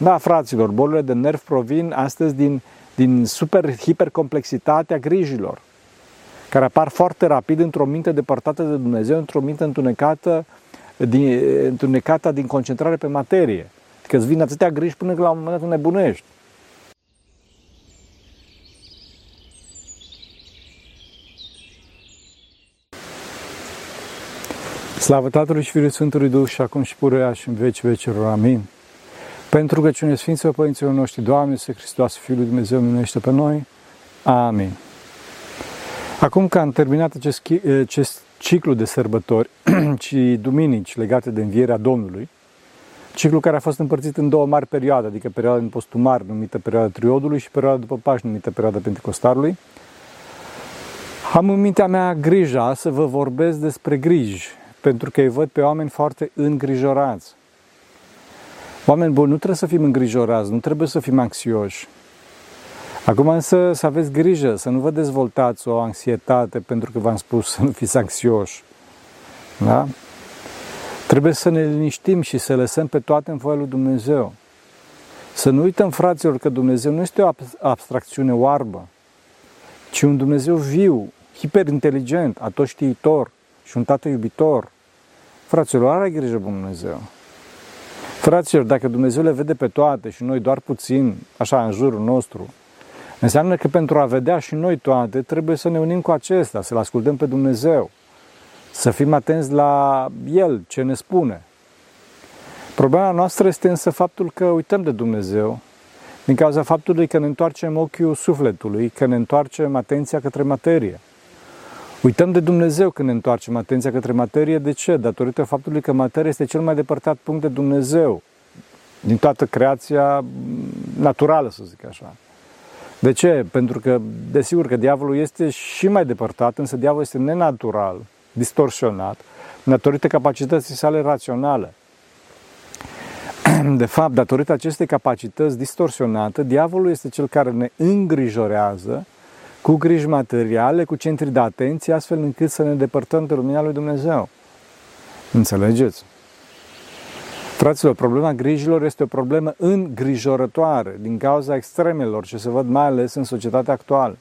Da, fraților, bolile de nerv provin astăzi din, din super hipercomplexitatea grijilor, care apar foarte rapid într-o minte depărtată de Dumnezeu, într-o minte întunecată din, întunecată din concentrare pe materie. Că îți vin atâtea griji până la un moment dat nebunești. Slavă Tatălui și Fiului Sfântului Duh și acum și pururea și în veci vecilor. Amin. Pentru că cine Sfinților Părinților noștri, Doamne, Să Hristos, Fiul lui Dumnezeu, minuiește pe noi. Amin. Acum că am terminat acest, acest ciclu de sărbători și duminici legate de învierea Domnului, ciclu care a fost împărțit în două mari perioade, adică perioada din postumar, numită perioada triodului, și perioada după Paști, numită perioada Pentecostarului, am în mintea mea grija să vă vorbesc despre griji, pentru că îi văd pe oameni foarte îngrijorați. Oameni buni, nu trebuie să fim îngrijorați, nu trebuie să fim anxioși. Acum însă să aveți grijă, să nu vă dezvoltați o anxietate pentru că v-am spus să nu fiți anxioși. Da? Trebuie să ne liniștim și să lăsăm pe toate în voia lui Dumnezeu. Să nu uităm, fraților, că Dumnezeu nu este o abstracțiune oarbă, ci un Dumnezeu viu, hiperinteligent, atoștiitor și un tată iubitor. Fraților, are grijă Bun Dumnezeu. Fraților, dacă Dumnezeu le vede pe toate și noi doar puțin, așa, în jurul nostru, înseamnă că pentru a vedea și noi toate, trebuie să ne unim cu acesta, să-L ascultăm pe Dumnezeu, să fim atenți la El, ce ne spune. Problema noastră este însă faptul că uităm de Dumnezeu, din cauza faptului că ne întoarcem ochiul sufletului, că ne întoarcem atenția către materie. Uităm de Dumnezeu când ne întoarcem atenția către materie. De ce? Datorită faptului că materia este cel mai depărtat punct de Dumnezeu din toată creația naturală, să zic așa. De ce? Pentru că, desigur că diavolul este și mai depărtat, însă diavolul este nenatural, distorsionat, datorită capacității sale raționale. De fapt, datorită acestei capacități distorsionate, diavolul este cel care ne îngrijorează cu griji materiale, cu centri de atenție, astfel încât să ne depărtăm de lumina lui Dumnezeu. Înțelegeți? Fraților, problema grijilor este o problemă îngrijorătoare din cauza extremelor ce se văd mai ales în societatea actuală.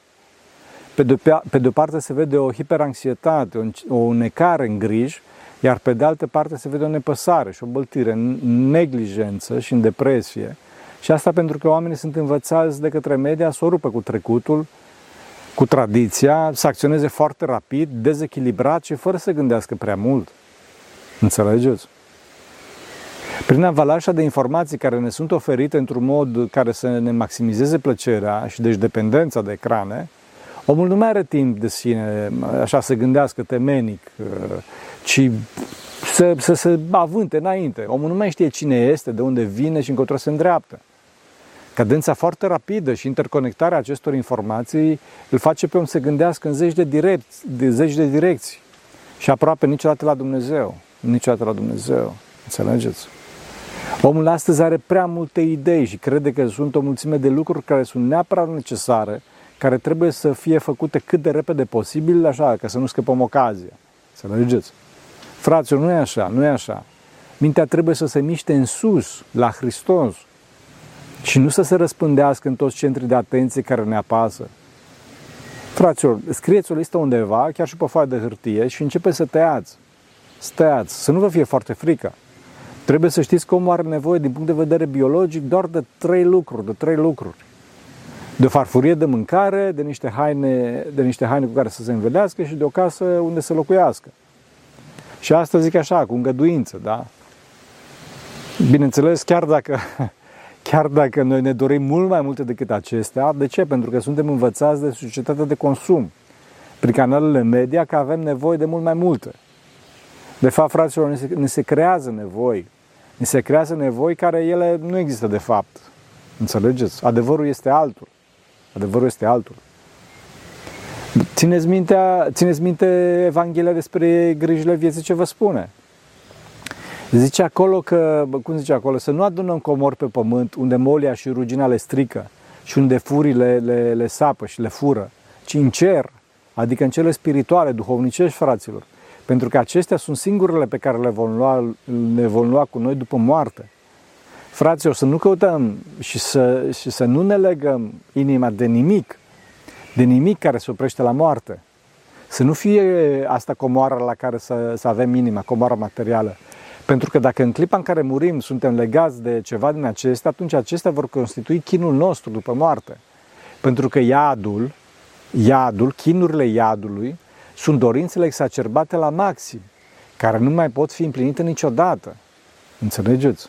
Pe de, pe de o parte se vede o hiperanxietate, o, o necare în griji, iar pe de altă parte se vede o nepăsare și o băltire în neglijență și în depresie. Și asta pentru că oamenii sunt învățați de către media să o rupă cu trecutul, cu tradiția, să acționeze foarte rapid, dezechilibrat și fără să gândească prea mult. Înțelegeți? Prin avalașa de informații care ne sunt oferite într-un mod care să ne maximizeze plăcerea și deci dependența de ecrane, omul nu mai are timp de sine, așa, să gândească temenic, ci să, să se avânte înainte. Omul nu mai știe cine este, de unde vine și încotro se îndreaptă. Cadența foarte rapidă și interconectarea acestor informații îl face pe om să gândească în zeci de, direcți, de zeci de direcții și aproape niciodată la Dumnezeu. Niciodată la Dumnezeu. Înțelegeți? Omul astăzi are prea multe idei și crede că sunt o mulțime de lucruri care sunt neapărat necesare, care trebuie să fie făcute cât de repede posibil, așa, ca să nu scăpăm ocazia. Înțelegeți? Fraților, nu e așa, nu e așa. Mintea trebuie să se miște în sus, la Hristos, și nu să se răspândească în toți centrii de atenție care ne apasă. Fraților, scrieți o listă undeva, chiar și pe foaie de hârtie și începe să tăiați. Să tăiați, să nu vă fie foarte frică. Trebuie să știți că omul are nevoie, din punct de vedere biologic, doar de trei lucruri, de trei lucruri. De o farfurie de mâncare, de niște haine, de niște haine cu care să se învelească și de o casă unde să locuiască. Și asta zic așa, cu îngăduință, da? Bineînțeles, chiar dacă Chiar dacă noi ne dorim mult mai multe decât acestea, de ce? Pentru că suntem învățați de societatea de consum, prin canalele media, că avem nevoie de mult mai multe. De fapt, fraților, ni se, ni se creează nevoi. Ni se creează nevoi care ele nu există de fapt. Înțelegeți? Adevărul este altul. Adevărul este altul. Țineți, mintea, țineți minte Evanghelia despre grijile vieții ce vă spune. Zice acolo că, cum zice acolo, să nu adunăm comori pe pământ unde molia și rugina le strică și unde furile le, le sapă și le fură, ci în cer, adică în cele spirituale, duhovnicești, fraților. Pentru că acestea sunt singurele pe care le vom lua, le vom lua cu noi după moarte. Fraților, să nu căutăm și să, și să nu ne legăm inima de nimic, de nimic care se oprește la moarte. Să nu fie asta comoara la care să, să avem inima, comoara materială. Pentru că dacă în clipa în care murim suntem legați de ceva din acestea, atunci acestea vor constitui chinul nostru după moarte. Pentru că iadul, iadul, chinurile iadului, sunt dorințele exacerbate la maxim, care nu mai pot fi împlinite niciodată. Înțelegeți?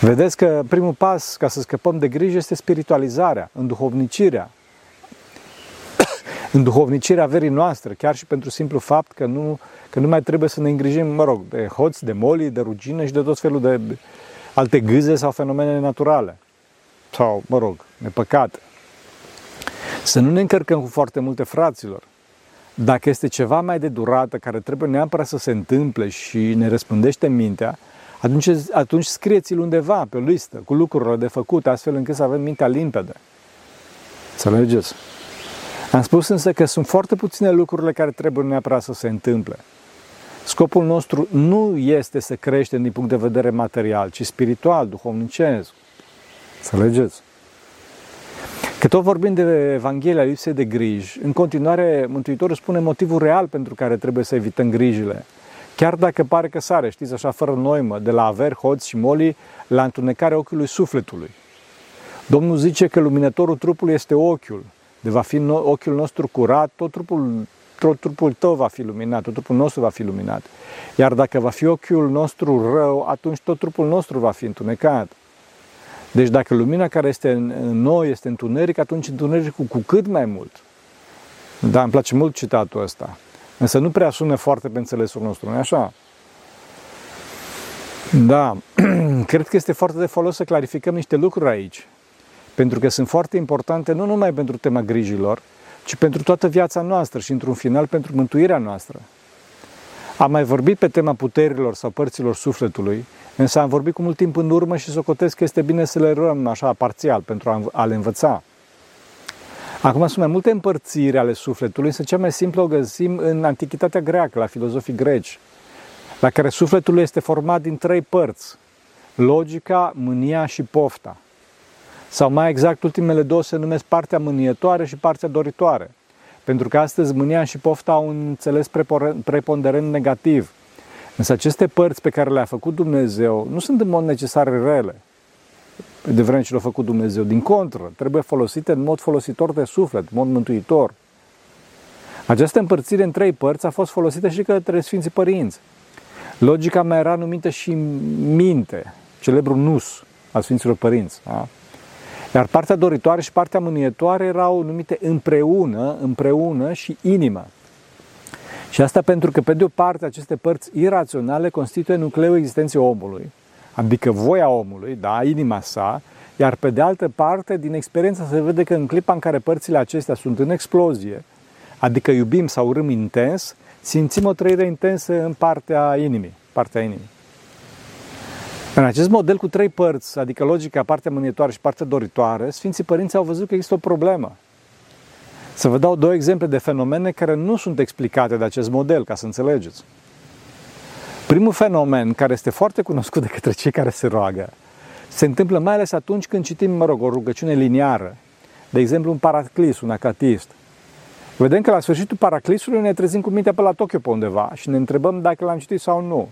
Vedeți că primul pas ca să scăpăm de grijă este spiritualizarea, înduhovnicirea. Înduhovnicirea verii noastre, chiar și pentru simplu fapt că nu, că nu mai trebuie să ne îngrijim, mă rog, de hoți, de moli, de rugine și de tot felul de alte gâze sau fenomene naturale. Sau, mă rog, de păcate. Să nu ne încărcăm cu foarte multe fraților. Dacă este ceva mai de durată care trebuie neapărat să se întâmple și ne răspândește mintea, atunci, atunci scrieți-l undeva pe o listă cu lucrurile de făcut, astfel încât să avem mintea limpede. Înțelegeți? Am spus însă că sunt foarte puține lucrurile care trebuie neapărat să se întâmple. Scopul nostru nu este să creștem din punct de vedere material, ci spiritual, duhovnicesc. Înțelegeți? Că tot vorbim de Evanghelia lipsei de griji, în continuare Mântuitorul spune motivul real pentru care trebuie să evităm grijile. Chiar dacă pare că sare, știți, așa fără noimă, de la aver, hoți și moli, la întunecarea ochiului sufletului. Domnul zice că luminătorul trupului este ochiul. De va fi ochiul nostru curat, tot trupul, tot trupul tău va fi luminat, tot trupul nostru va fi luminat. Iar dacă va fi ochiul nostru rău, atunci tot trupul nostru va fi întunecat. Deci dacă lumina care este în noi este întuneric, atunci întunericul cu cât mai mult. Da, îmi place mult citatul ăsta. Însă nu prea sună foarte pe înțelesul nostru, nu așa? Da, cred că este foarte de folos să clarificăm niște lucruri aici. Pentru că sunt foarte importante nu numai pentru tema grijilor, ci pentru toată viața noastră și, într-un final, pentru mântuirea noastră. Am mai vorbit pe tema puterilor sau părților sufletului, însă am vorbit cu mult timp în urmă și socotesc că este bine să le luăm așa parțial pentru a le învăța. Acum sunt mai multe împărțiri ale sufletului, însă cea mai simplă o găsim în Antichitatea greacă, la filozofii greci, la care sufletul este format din trei părți, logica, mânia și pofta. Sau mai exact, ultimele două se numesc partea mânietoare și partea doritoare. Pentru că astăzi mânia și pofta au un înțeles preponderent negativ. Însă aceste părți pe care le-a făcut Dumnezeu nu sunt în mod necesar rele de vreme ce l-a făcut Dumnezeu. Din contră, trebuie folosite în mod folositor de suflet, în mod mântuitor. Această împărțire în trei părți a fost folosită și către Sfinții Părinți. Logica mai era numită și minte, celebrul nus al Sfinților Părinți. Da? Iar partea doritoare și partea mânietoare erau numite împreună, împreună și inimă. Și asta pentru că, pe de o parte, aceste părți iraționale constituie nucleul existenței omului, adică voia omului, da, inima sa, iar pe de altă parte, din experiență se vede că în clipa în care părțile acestea sunt în explozie, adică iubim sau urâm intens, simțim o trăire intensă în partea inimii, partea inimii. În acest model cu trei părți, adică logica, partea mânietoare și partea doritoare, Sfinții Părinți au văzut că există o problemă. Să vă dau două exemple de fenomene care nu sunt explicate de acest model, ca să înțelegeți. Primul fenomen care este foarte cunoscut de către cei care se roagă se întâmplă mai ales atunci când citim, mă rog, o rugăciune liniară. De exemplu, un paraclis, un acatist. Vedem că la sfârșitul paraclisului ne trezim cu mintea pe la Tokyo pe undeva și ne întrebăm dacă l-am citit sau nu.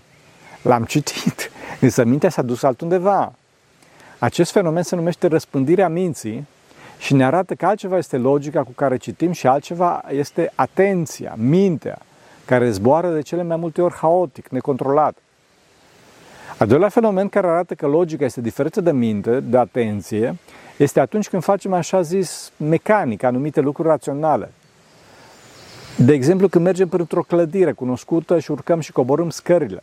L-am citit, însă mintea s-a dus altundeva. Acest fenomen se numește răspândirea minții și ne arată că altceva este logica cu care citim și altceva este atenția, mintea, care zboară de cele mai multe ori haotic, necontrolat. Al doilea fenomen care arată că logica este diferită de minte, de atenție, este atunci când facem așa zis mecanic anumite lucruri raționale. De exemplu, când mergem printr-o clădire cunoscută și urcăm și coborâm scările.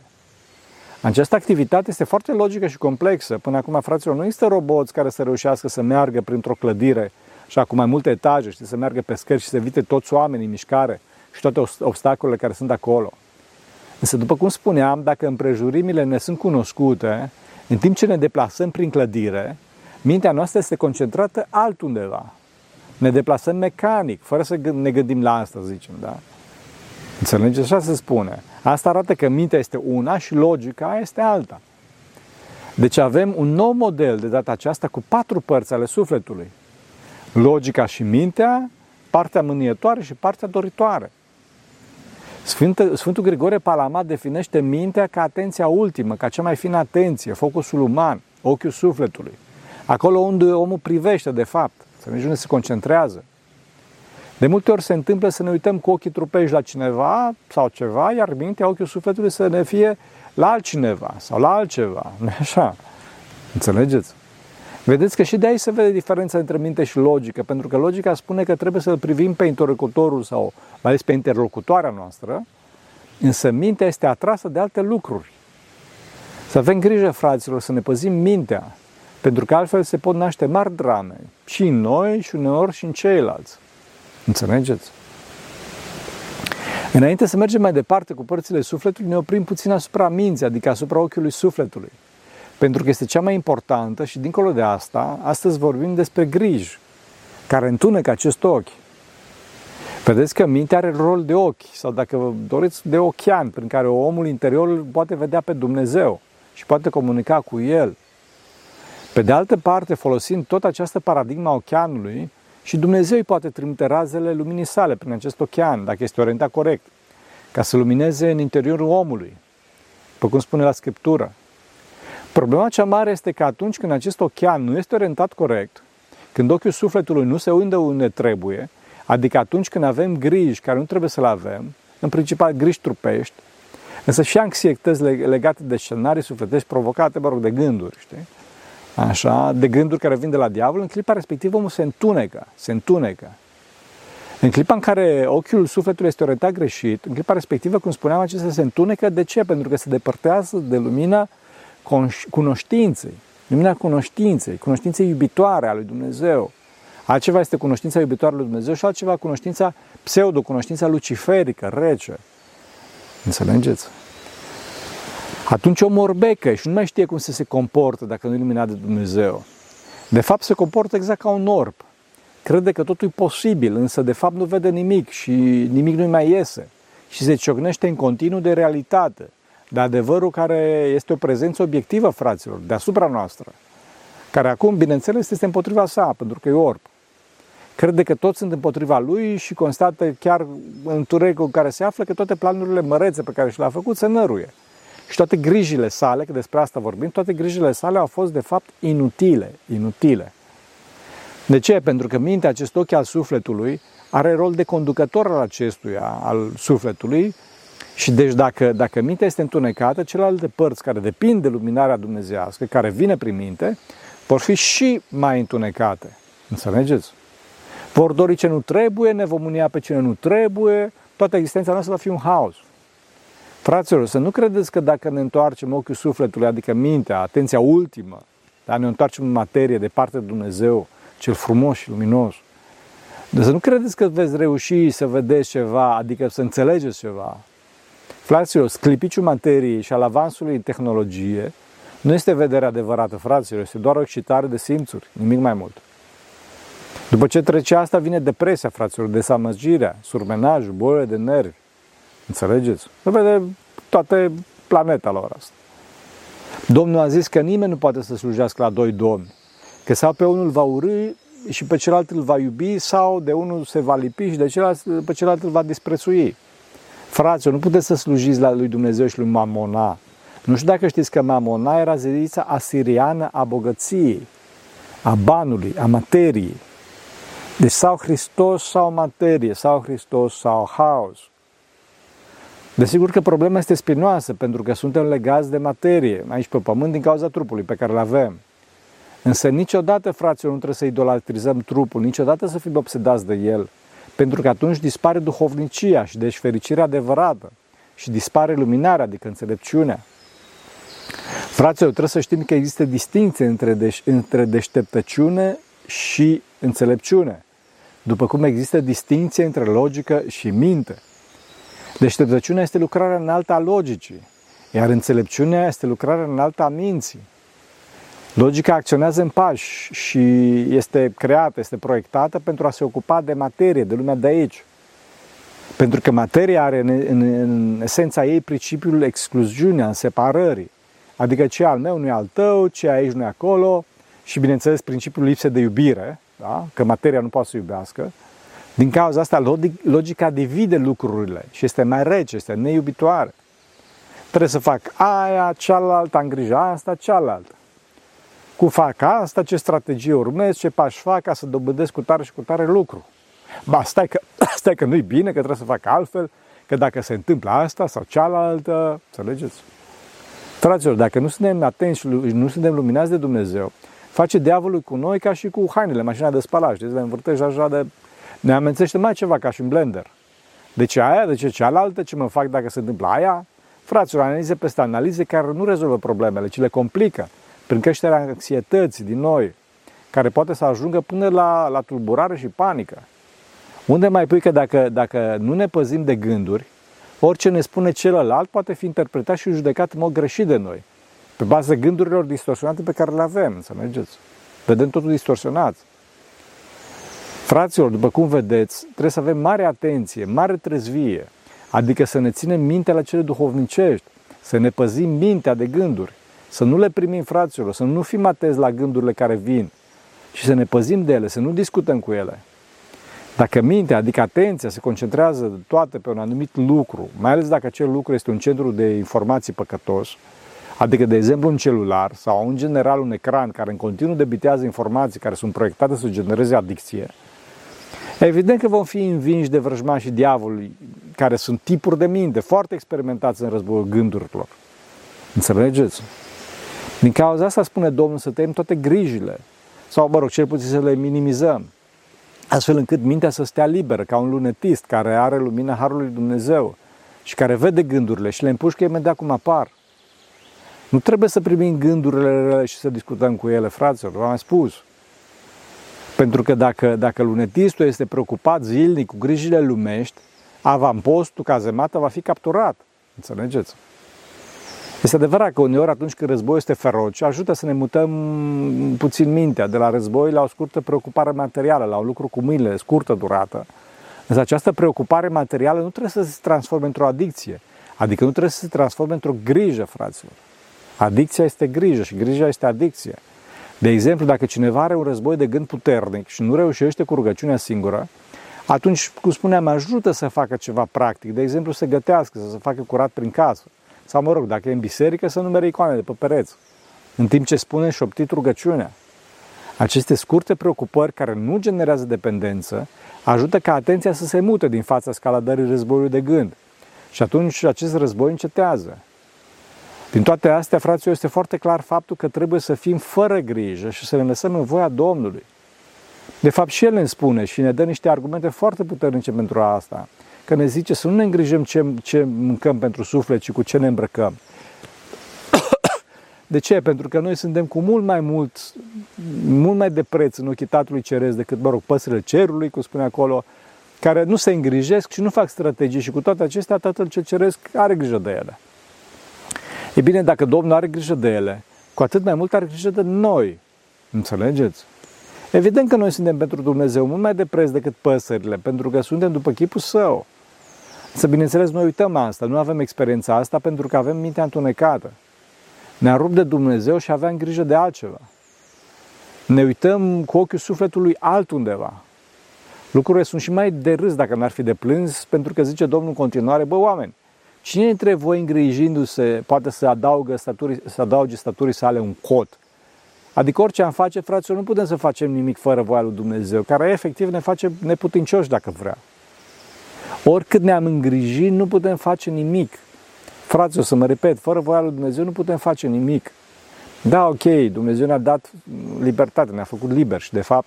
Această activitate este foarte logică și complexă. Până acum, fraților, nu există roboți care să reușească să meargă printr-o clădire și cu mai multe etaje, știi, să meargă pe scări și să evite toți oamenii în mișcare și toate obstacolele care sunt acolo. Însă, după cum spuneam, dacă împrejurimile ne sunt cunoscute, în timp ce ne deplasăm prin clădire, mintea noastră este concentrată altundeva. Ne deplasăm mecanic, fără să ne gândim la asta, zicem, da? Înțelegeți? Așa se spune. Asta arată că mintea este una și logica este alta. Deci avem un nou model de data aceasta cu patru părți ale sufletului. Logica și mintea, partea mânietoare și partea doritoare. Sfântul, Sfântul Grigore Palamat definește mintea ca atenția ultimă, ca cea mai fină atenție, focusul uman, ochiul sufletului. Acolo unde omul privește, de fapt, să ne se concentrează. De multe ori se întâmplă să ne uităm cu ochii trupești la cineva sau ceva, iar mintea, ochiul sufletului să ne fie la altcineva sau la altceva. nu așa? Înțelegeți? Vedeți că și de aici se vede diferența între minte și logică, pentru că logica spune că trebuie să-l privim pe interlocutorul sau mai ales pe interlocutoarea noastră, însă mintea este atrasă de alte lucruri. Să avem grijă, fraților, să ne păzim mintea, pentru că altfel se pot naște mari drame, și în noi și uneori și în ceilalți. Înțelegeți? Înainte să mergem mai departe cu părțile sufletului, ne oprim puțin asupra minții, adică asupra ochiului sufletului. Pentru că este cea mai importantă și dincolo de asta, astăzi vorbim despre griji, care întunecă acest ochi. Vedeți că mintea are rol de ochi, sau dacă doriți, de ochean, prin care omul interior poate vedea pe Dumnezeu și poate comunica cu El. Pe de altă parte, folosind tot această paradigma ocheanului, și Dumnezeu îi poate trimite razele luminii sale prin acest ochean, dacă este orientat corect, ca să lumineze în interiorul omului, după cum spune la Scriptură. Problema cea mare este că atunci când acest ochean nu este orientat corect, când ochiul sufletului nu se unde unde trebuie, adică atunci când avem griji care nu trebuie să le avem, în principal griji trupești, însă și anxietăți legate de scenarii sufletești provocate, mă rog, de gânduri, știi? Așa, de gânduri care vin de la diavol, în clipa respectivă omul se întunecă, se întunecă. În clipa în care ochiul sufletului este orientat greșit, în clipa respectivă, cum spuneam, acesta se întunecă. De ce? Pentru că se depărtează de lumina cunoștinței. Lumina cunoștinței, cunoștinței iubitoare a lui Dumnezeu. Altceva este cunoștința iubitoare a lui Dumnezeu și altceva cunoștința pseudo, cunoștința luciferică, rece. Înțelegeți? Atunci omul orbecă și nu mai știe cum să se comportă dacă nu iluminat de Dumnezeu. De fapt se comportă exact ca un orb. Crede că totul e posibil, însă de fapt nu vede nimic și nimic nu-i mai iese. Și se ciocnește în continuu de realitate, de adevărul care este o prezență obiectivă, fraților, deasupra noastră. Care acum, bineînțeles, este împotriva sa, pentru că e orb. Crede că toți sunt împotriva lui și constată chiar în întunericul în care se află că toate planurile mărețe pe care și le-a făcut se năruie. Și toate grijile sale, că despre asta vorbim, toate grijile sale au fost de fapt inutile, inutile. De ce? Pentru că mintea, acest ochi al sufletului, are rol de conducător al acestuia, al sufletului, și deci dacă, dacă mintea este întunecată, celelalte părți care depind de luminarea dumnezească, care vine prin minte, vor fi și mai întunecate. Înțelegeți? Vor dori ce nu trebuie, ne vom unia pe cine nu trebuie, toată existența noastră va fi un haos. Fraților, să nu credeți că dacă ne întoarcem ochiul sufletului, adică mintea, atenția ultimă, dar ne întoarcem în materie de parte de Dumnezeu, cel frumos și luminos, de să nu credeți că veți reuși să vedeți ceva, adică să înțelegeți ceva. Fraților, sclipiciul materiei și al avansului în tehnologie nu este vederea adevărată, fraților, este doar o excitare de simțuri, nimic mai mult. După ce trece asta, vine depresia, fraților, desamăgirea, surmenajul, bolile de nervi, Înțelegeți? Se vede toate planeta lor asta. Domnul a zis că nimeni nu poate să slujească la doi domni. Că sau pe unul va urâ și pe celălalt îl va iubi sau de unul se va lipi și de celălalt, pe celălalt îl va disprețui. Fraților, nu puteți să slujiți la lui Dumnezeu și lui Mamona. Nu știu dacă știți că Mamona era zilița asiriană a bogăției, a banului, a materiei. Deci sau Hristos sau materie, sau Hristos sau haos. Desigur că problema este spinoasă, pentru că suntem legați de materie, aici pe pământ, din cauza trupului pe care îl avem. Însă niciodată, fraților, nu trebuie să idolatrizăm trupul, niciodată să fim obsedați de el, pentru că atunci dispare duhovnicia și deci fericirea adevărată și dispare luminarea, adică înțelepciunea. Fraților, trebuie să știm că există distinție între, deș- între deșteptăciune și înțelepciune, după cum există distinție între logică și minte. Deșteptăciunea este lucrarea în alta logicii, iar înțelepciunea este lucrarea în alta minții. Logica acționează în pași și este creată, este proiectată pentru a se ocupa de materie, de lumea de aici. Pentru că materia are în, în, în esența ei principiul excluziunea, în separării. Adică ce al meu nu e al tău, ce aici nu e acolo și bineînțeles principiul lipsei de iubire, da? că materia nu poate să iubească. Din cauza asta logica divide lucrurile și este mai rece, este neiubitoare. Trebuie să fac aia, cealaltă, am grijă asta, cealaltă. Cu fac asta, ce strategie urmez, ce pași fac ca să dobândesc cu tare și cu tare lucru. Ba, stai că, stai că nu-i bine, că trebuie să fac altfel, că dacă se întâmplă asta sau cealaltă, înțelegeți? Fraților, dacă nu suntem atenți și nu suntem luminați de Dumnezeu, face diavolul cu noi ca și cu hainele, mașina de spălat, știți, le învârtești așa de... Ne amenințește mai ceva ca și un blender. De ce aia, de ce cealaltă, ce mă fac dacă se întâmplă aia? Fraților, analize peste analize care nu rezolvă problemele, ci le complică prin creșterea anxietății din noi, care poate să ajungă până la, la tulburare și panică. Unde mai pui că dacă, dacă nu ne păzim de gânduri, orice ne spune celălalt poate fi interpretat și judecat în mod greșit de noi, pe bază gândurilor distorsionate pe care le avem, să mergeți. Vedem totul distorsionat. Fraților, după cum vedeți, trebuie să avem mare atenție, mare trezvie, adică să ne ținem mintea la cele duhovnicești, să ne păzim mintea de gânduri, să nu le primim fraților, să nu fim atenți la gândurile care vin și să ne păzim de ele, să nu discutăm cu ele. Dacă mintea, adică atenția, se concentrează toate pe un anumit lucru, mai ales dacă acel lucru este un centru de informații păcătos, adică, de exemplu, un celular sau, în general, un ecran care în continuu debitează informații care sunt proiectate să genereze adicție, evident că vom fi învinși de vrăjmașii diavolului, care sunt tipuri de minte foarte experimentați în războiul gândurilor. Înțelegeți? Din cauza asta spune Domnul să tăiem toate grijile, sau, mă rog, cel puțin să le minimizăm, astfel încât mintea să stea liberă, ca un lunetist care are lumina Harului Dumnezeu și care vede gândurile și le împușcă imediat cum apar. Nu trebuie să primim gândurile rele și să discutăm cu ele, fraților, v-am spus. Pentru că dacă, dacă lunetistul este preocupat zilnic cu grijile lumești, avampostul, cazemata, va fi capturat. Înțelegeți? Este adevărat că uneori atunci când războiul este feroce, ajută să ne mutăm puțin mintea de la război la o scurtă preocupare materială, la un lucru cu mâinile, scurtă durată. Însă această preocupare materială nu trebuie să se transforme într-o adicție, adică nu trebuie să se transforme într-o grijă, fraților. Adicția este grijă și grija este adicție. De exemplu, dacă cineva are un război de gând puternic și nu reușește cu rugăciunea singură, atunci, cum spuneam, ajută să facă ceva practic, de exemplu să gătească, să se facă curat prin casă. Sau, mă rog, dacă e în biserică, să numere icoanele pe pereți, în timp ce spune șoptit rugăciunea. Aceste scurte preocupări care nu generează dependență ajută ca atenția să se mute din fața scaladării războiului de gând. Și atunci acest război încetează. Din toate astea, fraților, este foarte clar faptul că trebuie să fim fără grijă și să ne lăsăm în voia Domnului. De fapt, și El ne spune și ne dă niște argumente foarte puternice pentru asta că ne zice să nu ne îngrijim ce, ce mâncăm pentru suflet, ci cu ce ne îmbrăcăm. De ce? Pentru că noi suntem cu mult mai mult, mult mai de preț în ochii Tatălui Ceresc decât, mă rog, păsările cerului, cum spune acolo, care nu se îngrijesc și nu fac strategii și cu toate acestea Tatăl cel Ceresc are grijă de ele. E bine, dacă Domnul are grijă de ele, cu atât mai mult are grijă de noi. Înțelegeți? Evident că noi suntem pentru Dumnezeu mult mai de preț decât păsările, pentru că suntem după chipul său. Să bineînțeles, noi uităm asta, nu avem experiența asta pentru că avem mintea întunecată. Ne-am rupt de Dumnezeu și aveam grijă de altceva. Ne uităm cu ochiul sufletului altundeva. Lucrurile sunt și mai de râs dacă n-ar fi de plâns, pentru că zice Domnul în continuare, bă, oameni, cine dintre voi îngrijindu-se poate să, adaugă staturii, să adauge staturii sale un cot? Adică orice am face, fraților, nu putem să facem nimic fără voia lui Dumnezeu, care efectiv ne face neputincioși dacă vrea. Oricât ne-am îngrijit, nu putem face nimic. Frați, o să mă repet, fără voia lui Dumnezeu nu putem face nimic. Da, ok, Dumnezeu ne-a dat libertate, ne-a făcut liber și de fapt,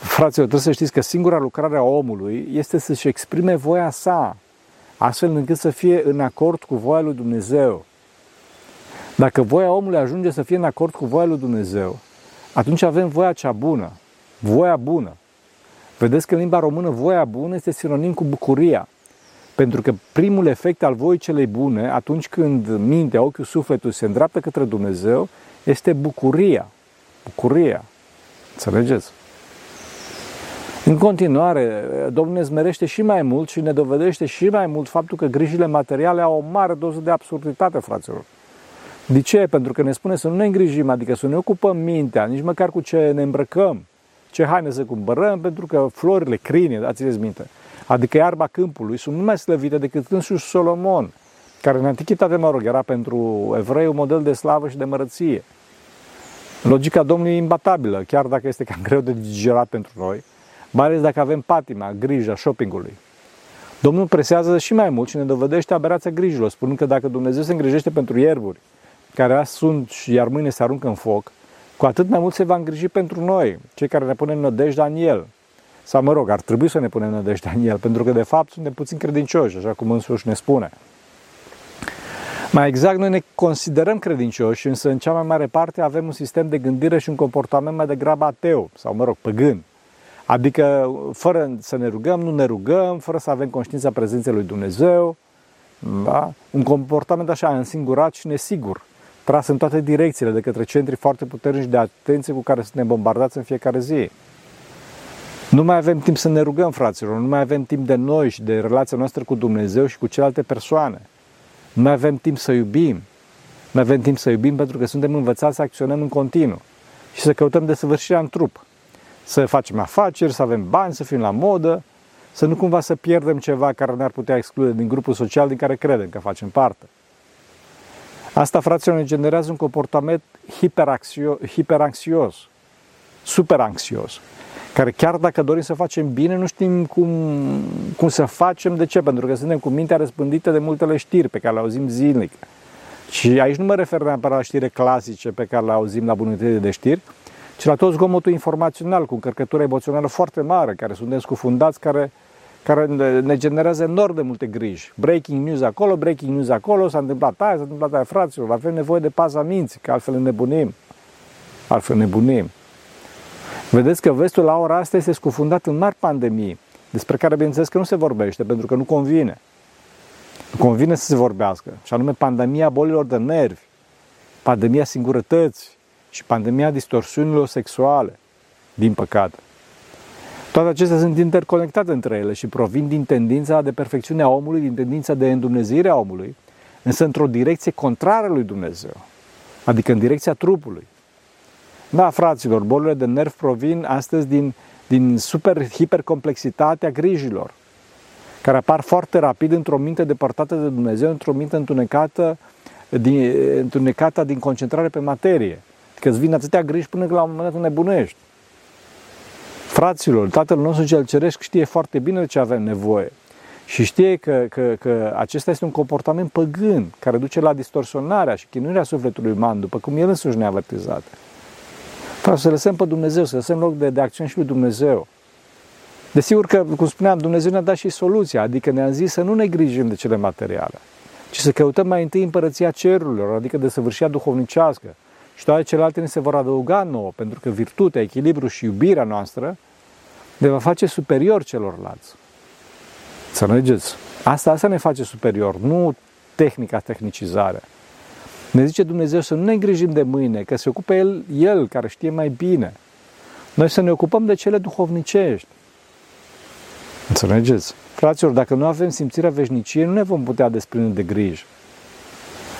fraților, trebuie să știți că singura lucrare a omului este să-și exprime voia sa, astfel încât să fie în acord cu voia lui Dumnezeu. Dacă voia omului ajunge să fie în acord cu voia lui Dumnezeu, atunci avem voia cea bună, voia bună. Vedeți că în limba română voia bună este sinonim cu bucuria. Pentru că primul efect al voii celei bune, atunci când mintea, ochiul, sufletul se îndreaptă către Dumnezeu, este bucuria. Bucuria. Înțelegeți? În continuare, Domnul ne zmerește și mai mult și ne dovedește și mai mult faptul că grijile materiale au o mare doză de absurditate, fraților. De ce? Pentru că ne spune să nu ne îngrijim, adică să ne ocupăm mintea, nici măcar cu ce ne îmbrăcăm, ce haine să cumpărăm, pentru că florile, crini, dați-le minte, adică iarba câmpului, sunt mult mai slăvite decât însuși Solomon, care în antichitate, mă rog, era pentru evrei un model de slavă și de mărăție. Logica Domnului e imbatabilă, chiar dacă este cam greu de digerat pentru noi, mai ales dacă avem patima, grija shoppingului. Domnul presează și mai mult și ne dovedește aberația grijilor, spunând că dacă Dumnezeu se îngrijește pentru ierburi, care azi sunt și iar mâine se aruncă în foc, cu atât mai mult se va îngriji pentru noi, cei care ne punem nădejdea în El. Sau, mă rog, ar trebui să ne punem nădejdea în El, pentru că, de fapt, suntem puțin credincioși, așa cum însuși ne spune. Mai exact, noi ne considerăm credincioși, însă în cea mai mare parte avem un sistem de gândire și un comportament mai degrabă ateu, sau, mă rog, păgân. Adică, fără să ne rugăm, nu ne rugăm, fără să avem conștiința prezenței lui Dumnezeu, da? un comportament așa însingurat și nesigur, tras în toate direcțiile de către centri foarte puternici de atenție cu care suntem bombardați în fiecare zi. Nu mai avem timp să ne rugăm, fraților, nu mai avem timp de noi și de relația noastră cu Dumnezeu și cu celelalte persoane. Nu mai avem timp să iubim. Nu avem timp să iubim pentru că suntem învățați să acționăm în continuu și să căutăm desăvârșirea în trup. Să facem afaceri, să avem bani, să fim la modă, să nu cumva să pierdem ceva care ne-ar putea exclude din grupul social din care credem că facem parte. Asta, fraților, ne generează un comportament hiperanxios, superanxios, care chiar dacă dorim să facem bine, nu știm cum, cum să facem. De ce? Pentru că suntem cu mintea răspândită de multele știri pe care le auzim zilnic. Și aici nu mă refer neapărat la știri clasice pe care le auzim la bunătate de știri, ci la tot zgomotul informațional cu încărcătură emoțională foarte mare, care suntem scufundați, care care ne generează enorm de multe griji. Breaking news acolo, breaking news acolo, s-a întâmplat aia, s-a întâmplat aia, fraților, avem nevoie de paza minții, că altfel nebunim. Altfel nebunim. Vedeți că vestul la ora asta este scufundat în mari pandemii, despre care bineînțeles că nu se vorbește, pentru că nu convine. Nu convine să se vorbească, și anume pandemia bolilor de nervi, pandemia singurătății și pandemia distorsiunilor sexuale, din păcate. Toate acestea sunt interconectate între ele și provin din tendința de perfecțiune a omului, din tendința de îndumnezeire a omului, însă într-o direcție contrară lui Dumnezeu, adică în direcția trupului. Da, fraților, bolile de nerv provin astăzi din, din super hipercomplexitatea grijilor, care apar foarte rapid într-o minte depărtată de Dumnezeu, într-o minte întunecată din, întunecată din concentrare pe materie. Că îți vin atâtea griji până la un moment dat nebunești. Fraților, Tatăl nostru cel ceresc știe foarte bine de ce avem nevoie. Și știe că, că, că acesta este un comportament păgân care duce la distorsionarea și chinuirea sufletului uman, după cum el însuși ne-a avertizat. Vreau să lăsăm pe Dumnezeu, să lăsăm loc de, de acțiune și lui Dumnezeu. Desigur că, cum spuneam, Dumnezeu ne-a dat și soluția, adică ne-a zis să nu ne grijim de cele materiale, ci să căutăm mai întâi împărăția cerurilor, adică de săvârșia duhovnicească. Și toate celelalte ne se vor adăuga nouă, pentru că virtutea, echilibru și iubirea noastră ne va face superior celorlalți. Să mergeți. Asta, asta ne face superior, nu tehnica, tehnicizarea. Ne zice Dumnezeu să nu ne îngrijim de mâine, că se ocupe El, El care știe mai bine. Noi să ne ocupăm de cele duhovnicești. Înțelegeți? Fraților, dacă nu avem simțirea veșniciei, nu ne vom putea desprinde de grijă.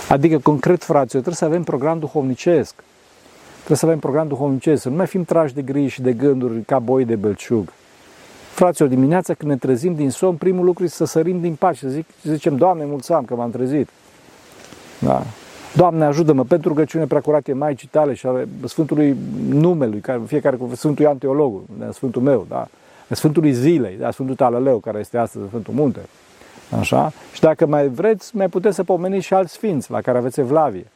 Adică, concret, fraților, trebuie să avem program duhovnicesc. Trebuie să avem program duhovnicesc, să nu mai fim trași de griji și de gânduri ca boi de belciug. Fraților, dimineața când ne trezim din somn, primul lucru este să sărim din pace, să zic, zicem, Doamne, mulțumim că m-am trezit. Da. Doamne, ajută-mă pentru rugăciune preacurate Maicii tale și ale Sfântului numelui, care, fiecare cu Sfântul Ioan Teologul, Sfântul meu, da? Sfântului zilei, da? Sfântul Talaleu, care este astăzi Sfântul Munte. Așa? Și dacă mai vreți, mai puteți să pomeniți și alți sfinți la care aveți evlavie.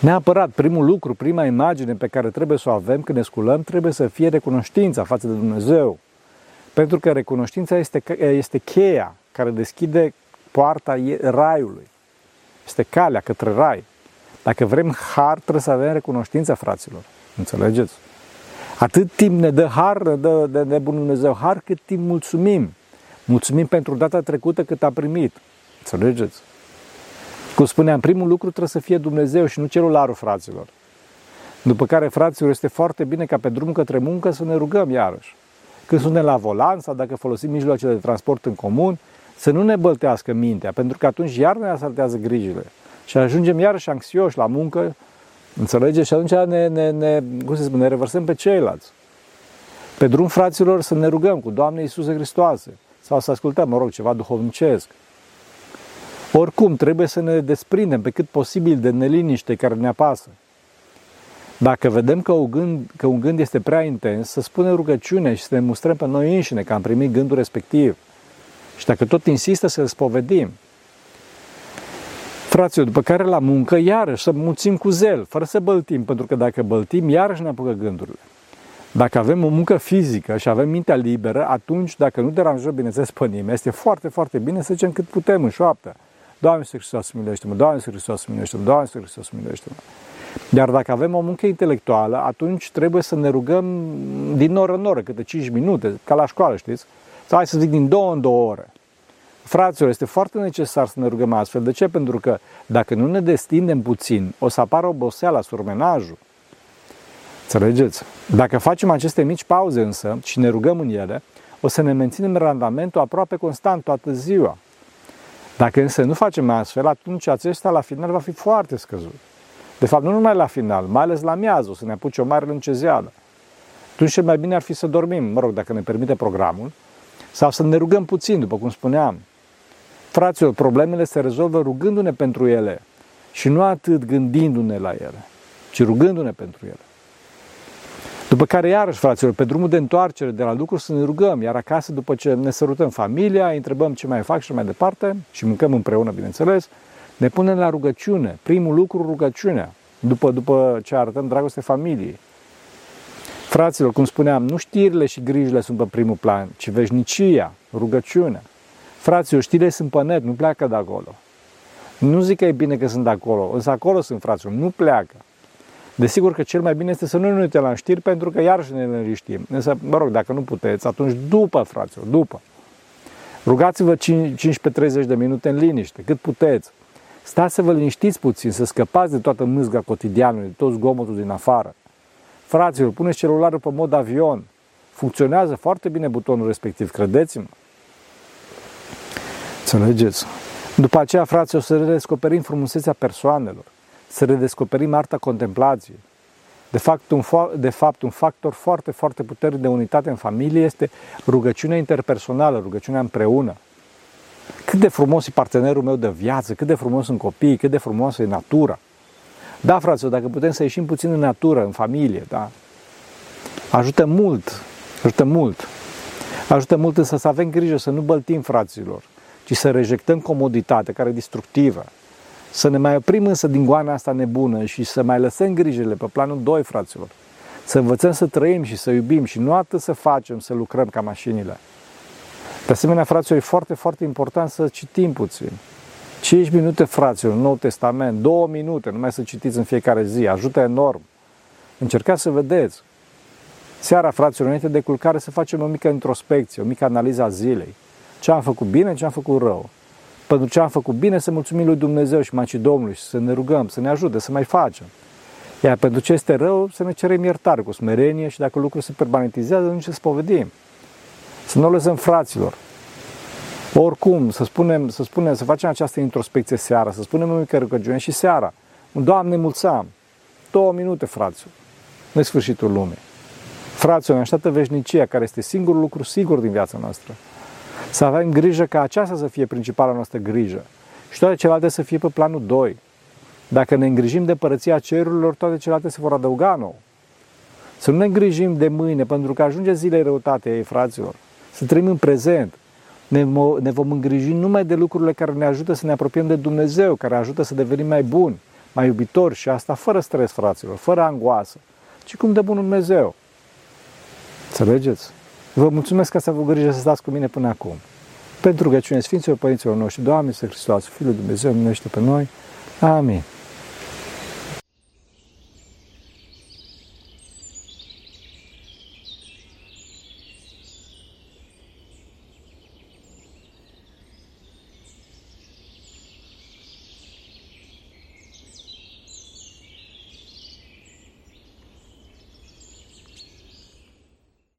Neapărat, primul lucru, prima imagine pe care trebuie să o avem când ne sculăm, trebuie să fie recunoștința față de Dumnezeu. Pentru că recunoștința este, este cheia care deschide poarta raiului. Este calea către rai. Dacă vrem har, trebuie să avem recunoștința, fraților. Înțelegeți? Atât timp ne dă har, ne dă de, de Bun Dumnezeu har, cât timp mulțumim. Mulțumim pentru data trecută cât a primit. Înțelegeți? Cum spuneam, primul lucru trebuie să fie Dumnezeu și nu celularul fraților. După care, fraților, este foarte bine ca pe drum către muncă să ne rugăm iarăși. Când suntem la volan sau dacă folosim mijloacele de transport în comun, să nu ne băltească mintea, pentru că atunci iar ne asaltează grijile. Și ajungem iarăși anxioși la muncă, înțelegeți? Și atunci ne, ne, ne, cum se spune, ne revărsăm pe ceilalți. Pe drum, fraților, să ne rugăm cu Doamne Iisuse Hristoase sau să ascultăm, mă rog, ceva duhovnicesc. Oricum, trebuie să ne desprindem pe cât posibil de neliniște care ne apasă. Dacă vedem că un, gând, că un gând este prea intens, să spunem rugăciune și să ne mustrăm pe noi înșine că am primit gândul respectiv. Și dacă tot insistă să-l spovedim. Fraților, după care la muncă, iarăși să mulțim cu zel, fără să băltim, pentru că dacă băltim, iarăși ne apucă gândurile. Dacă avem o muncă fizică și avem mintea liberă, atunci, dacă nu deranjăm, bineînțeles, pe nimeni, este foarte, foarte bine să zicem cât putem în șoaptă. Doamne Iisus Hristos, miluiește-mă! Doamne Iisus Hristos, miluiește-mă! Doamne Iisus Hristos, miluiește-mă! Iar dacă avem o muncă intelectuală, atunci trebuie să ne rugăm din oră în oră, câte 5 minute, ca la școală, știți? Sau hai să zic din două în două ore. Fraților, este foarte necesar să ne rugăm astfel. De ce? Pentru că dacă nu ne destindem puțin, o să apară oboseala, surmenajul. Înțelegeți? Dacă facem aceste mici pauze însă și ne rugăm în ele, o să ne menținem randamentul aproape constant toată ziua. Dacă însă nu facem astfel, atunci acesta la final va fi foarte scăzut. De fapt, nu numai la final, mai ales la miază, o să ne apuce o mare lâncezeală. Atunci cel mai bine ar fi să dormim, mă rog, dacă ne permite programul, sau să ne rugăm puțin, după cum spuneam. Fraților, problemele se rezolvă rugându-ne pentru ele și nu atât gândindu-ne la ele, ci rugându-ne pentru ele. După care, iarăși, fraților, pe drumul de întoarcere de la lucru să ne rugăm, iar acasă, după ce ne sărutăm familia, îi întrebăm ce mai fac și mai departe și mâncăm împreună, bineînțeles, ne punem la rugăciune. Primul lucru, rugăciunea, după, după ce arătăm dragoste familiei. Fraților, cum spuneam, nu știrile și grijile sunt pe primul plan, ci veșnicia, rugăciunea. Fraților, știrile sunt pe net, nu pleacă de acolo. Nu zic că e bine că sunt acolo, însă acolo sunt fraților, nu pleacă. Desigur că cel mai bine este să nu ne uităm la știri pentru că iarăși ne liniștim. Însă, mă rog, dacă nu puteți, atunci după, fraților, după. Rugați-vă 15-30 de minute în liniște, cât puteți. Stați să vă liniștiți puțin, să scăpați de toată mâzga cotidianului, de tot zgomotul din afară. Fraților, puneți celularul pe mod avion. Funcționează foarte bine butonul respectiv, credeți-mă. Înțelegeți? După aceea, fraților, să redescoperim frumusețea persoanelor să redescoperim arta contemplației. De fapt, un, de fapt, un factor foarte, foarte puternic de unitate în familie este rugăciunea interpersonală, rugăciunea împreună. Cât de frumos e partenerul meu de viață, cât de frumos sunt copiii, cât de frumoasă e natura. Da, fraților, dacă putem să ieșim puțin în natură, în familie, da? Ajută mult, ajută mult. Ajută mult însă să avem grijă să nu băltim fraților, ci să rejectăm comoditatea care e destructivă. Să ne mai oprim însă din goana asta nebună și să mai lăsăm grijile pe planul 2, fraților. Să învățăm să trăim și să iubim și nu atât să facem, să lucrăm ca mașinile. De asemenea, fraților, e foarte, foarte important să citim puțin. 5 minute, fraților, Nou Testament, 2 minute, numai să citiți în fiecare zi, ajută enorm. Încercați să vedeți. Seara, fraților, înainte de culcare, să facem o mică introspecție, o mică analiză a zilei. Ce am făcut bine, ce am făcut rău pentru ce am făcut bine, să mulțumim lui Dumnezeu și Macii Domnului și să ne rugăm, să ne ajute, să mai facem. Iar pentru ce este rău, să ne cerem iertare cu smerenie și dacă lucrul se permanentizează, nu ce spovedim. Să nu o lăsăm fraților. Oricum, să spunem, să spunem, să facem această introspecție seara, să spunem o mică rugăciune și seara. Doamne, mulțam! Două minute, fraților. Nu e sfârșitul lumii. Fraților, ne așteaptă veșnicia, care este singurul lucru sigur din viața noastră. Să avem grijă ca aceasta să fie principala noastră grijă și toate celelalte să fie pe planul 2. Dacă ne îngrijim de părăția cerurilor, toate celelalte se vor adăuga nou. Să nu ne îngrijim de mâine, pentru că ajunge zilei răutate, ei fraților. Să trăim în prezent. Ne, ne vom îngriji numai de lucrurile care ne ajută să ne apropiem de Dumnezeu, care ajută să devenim mai buni, mai iubitori și asta fără stres, fraților, fără angoasă, ci cum de bun Dumnezeu. Înțelegeți? Vă mulțumesc că ați avut grijă să stați cu mine până acum. Pentru rugăciune Sfinților Părinților noștri, Doamne, să Hristos, Fiul lui Dumnezeu, minește pe noi. Amin.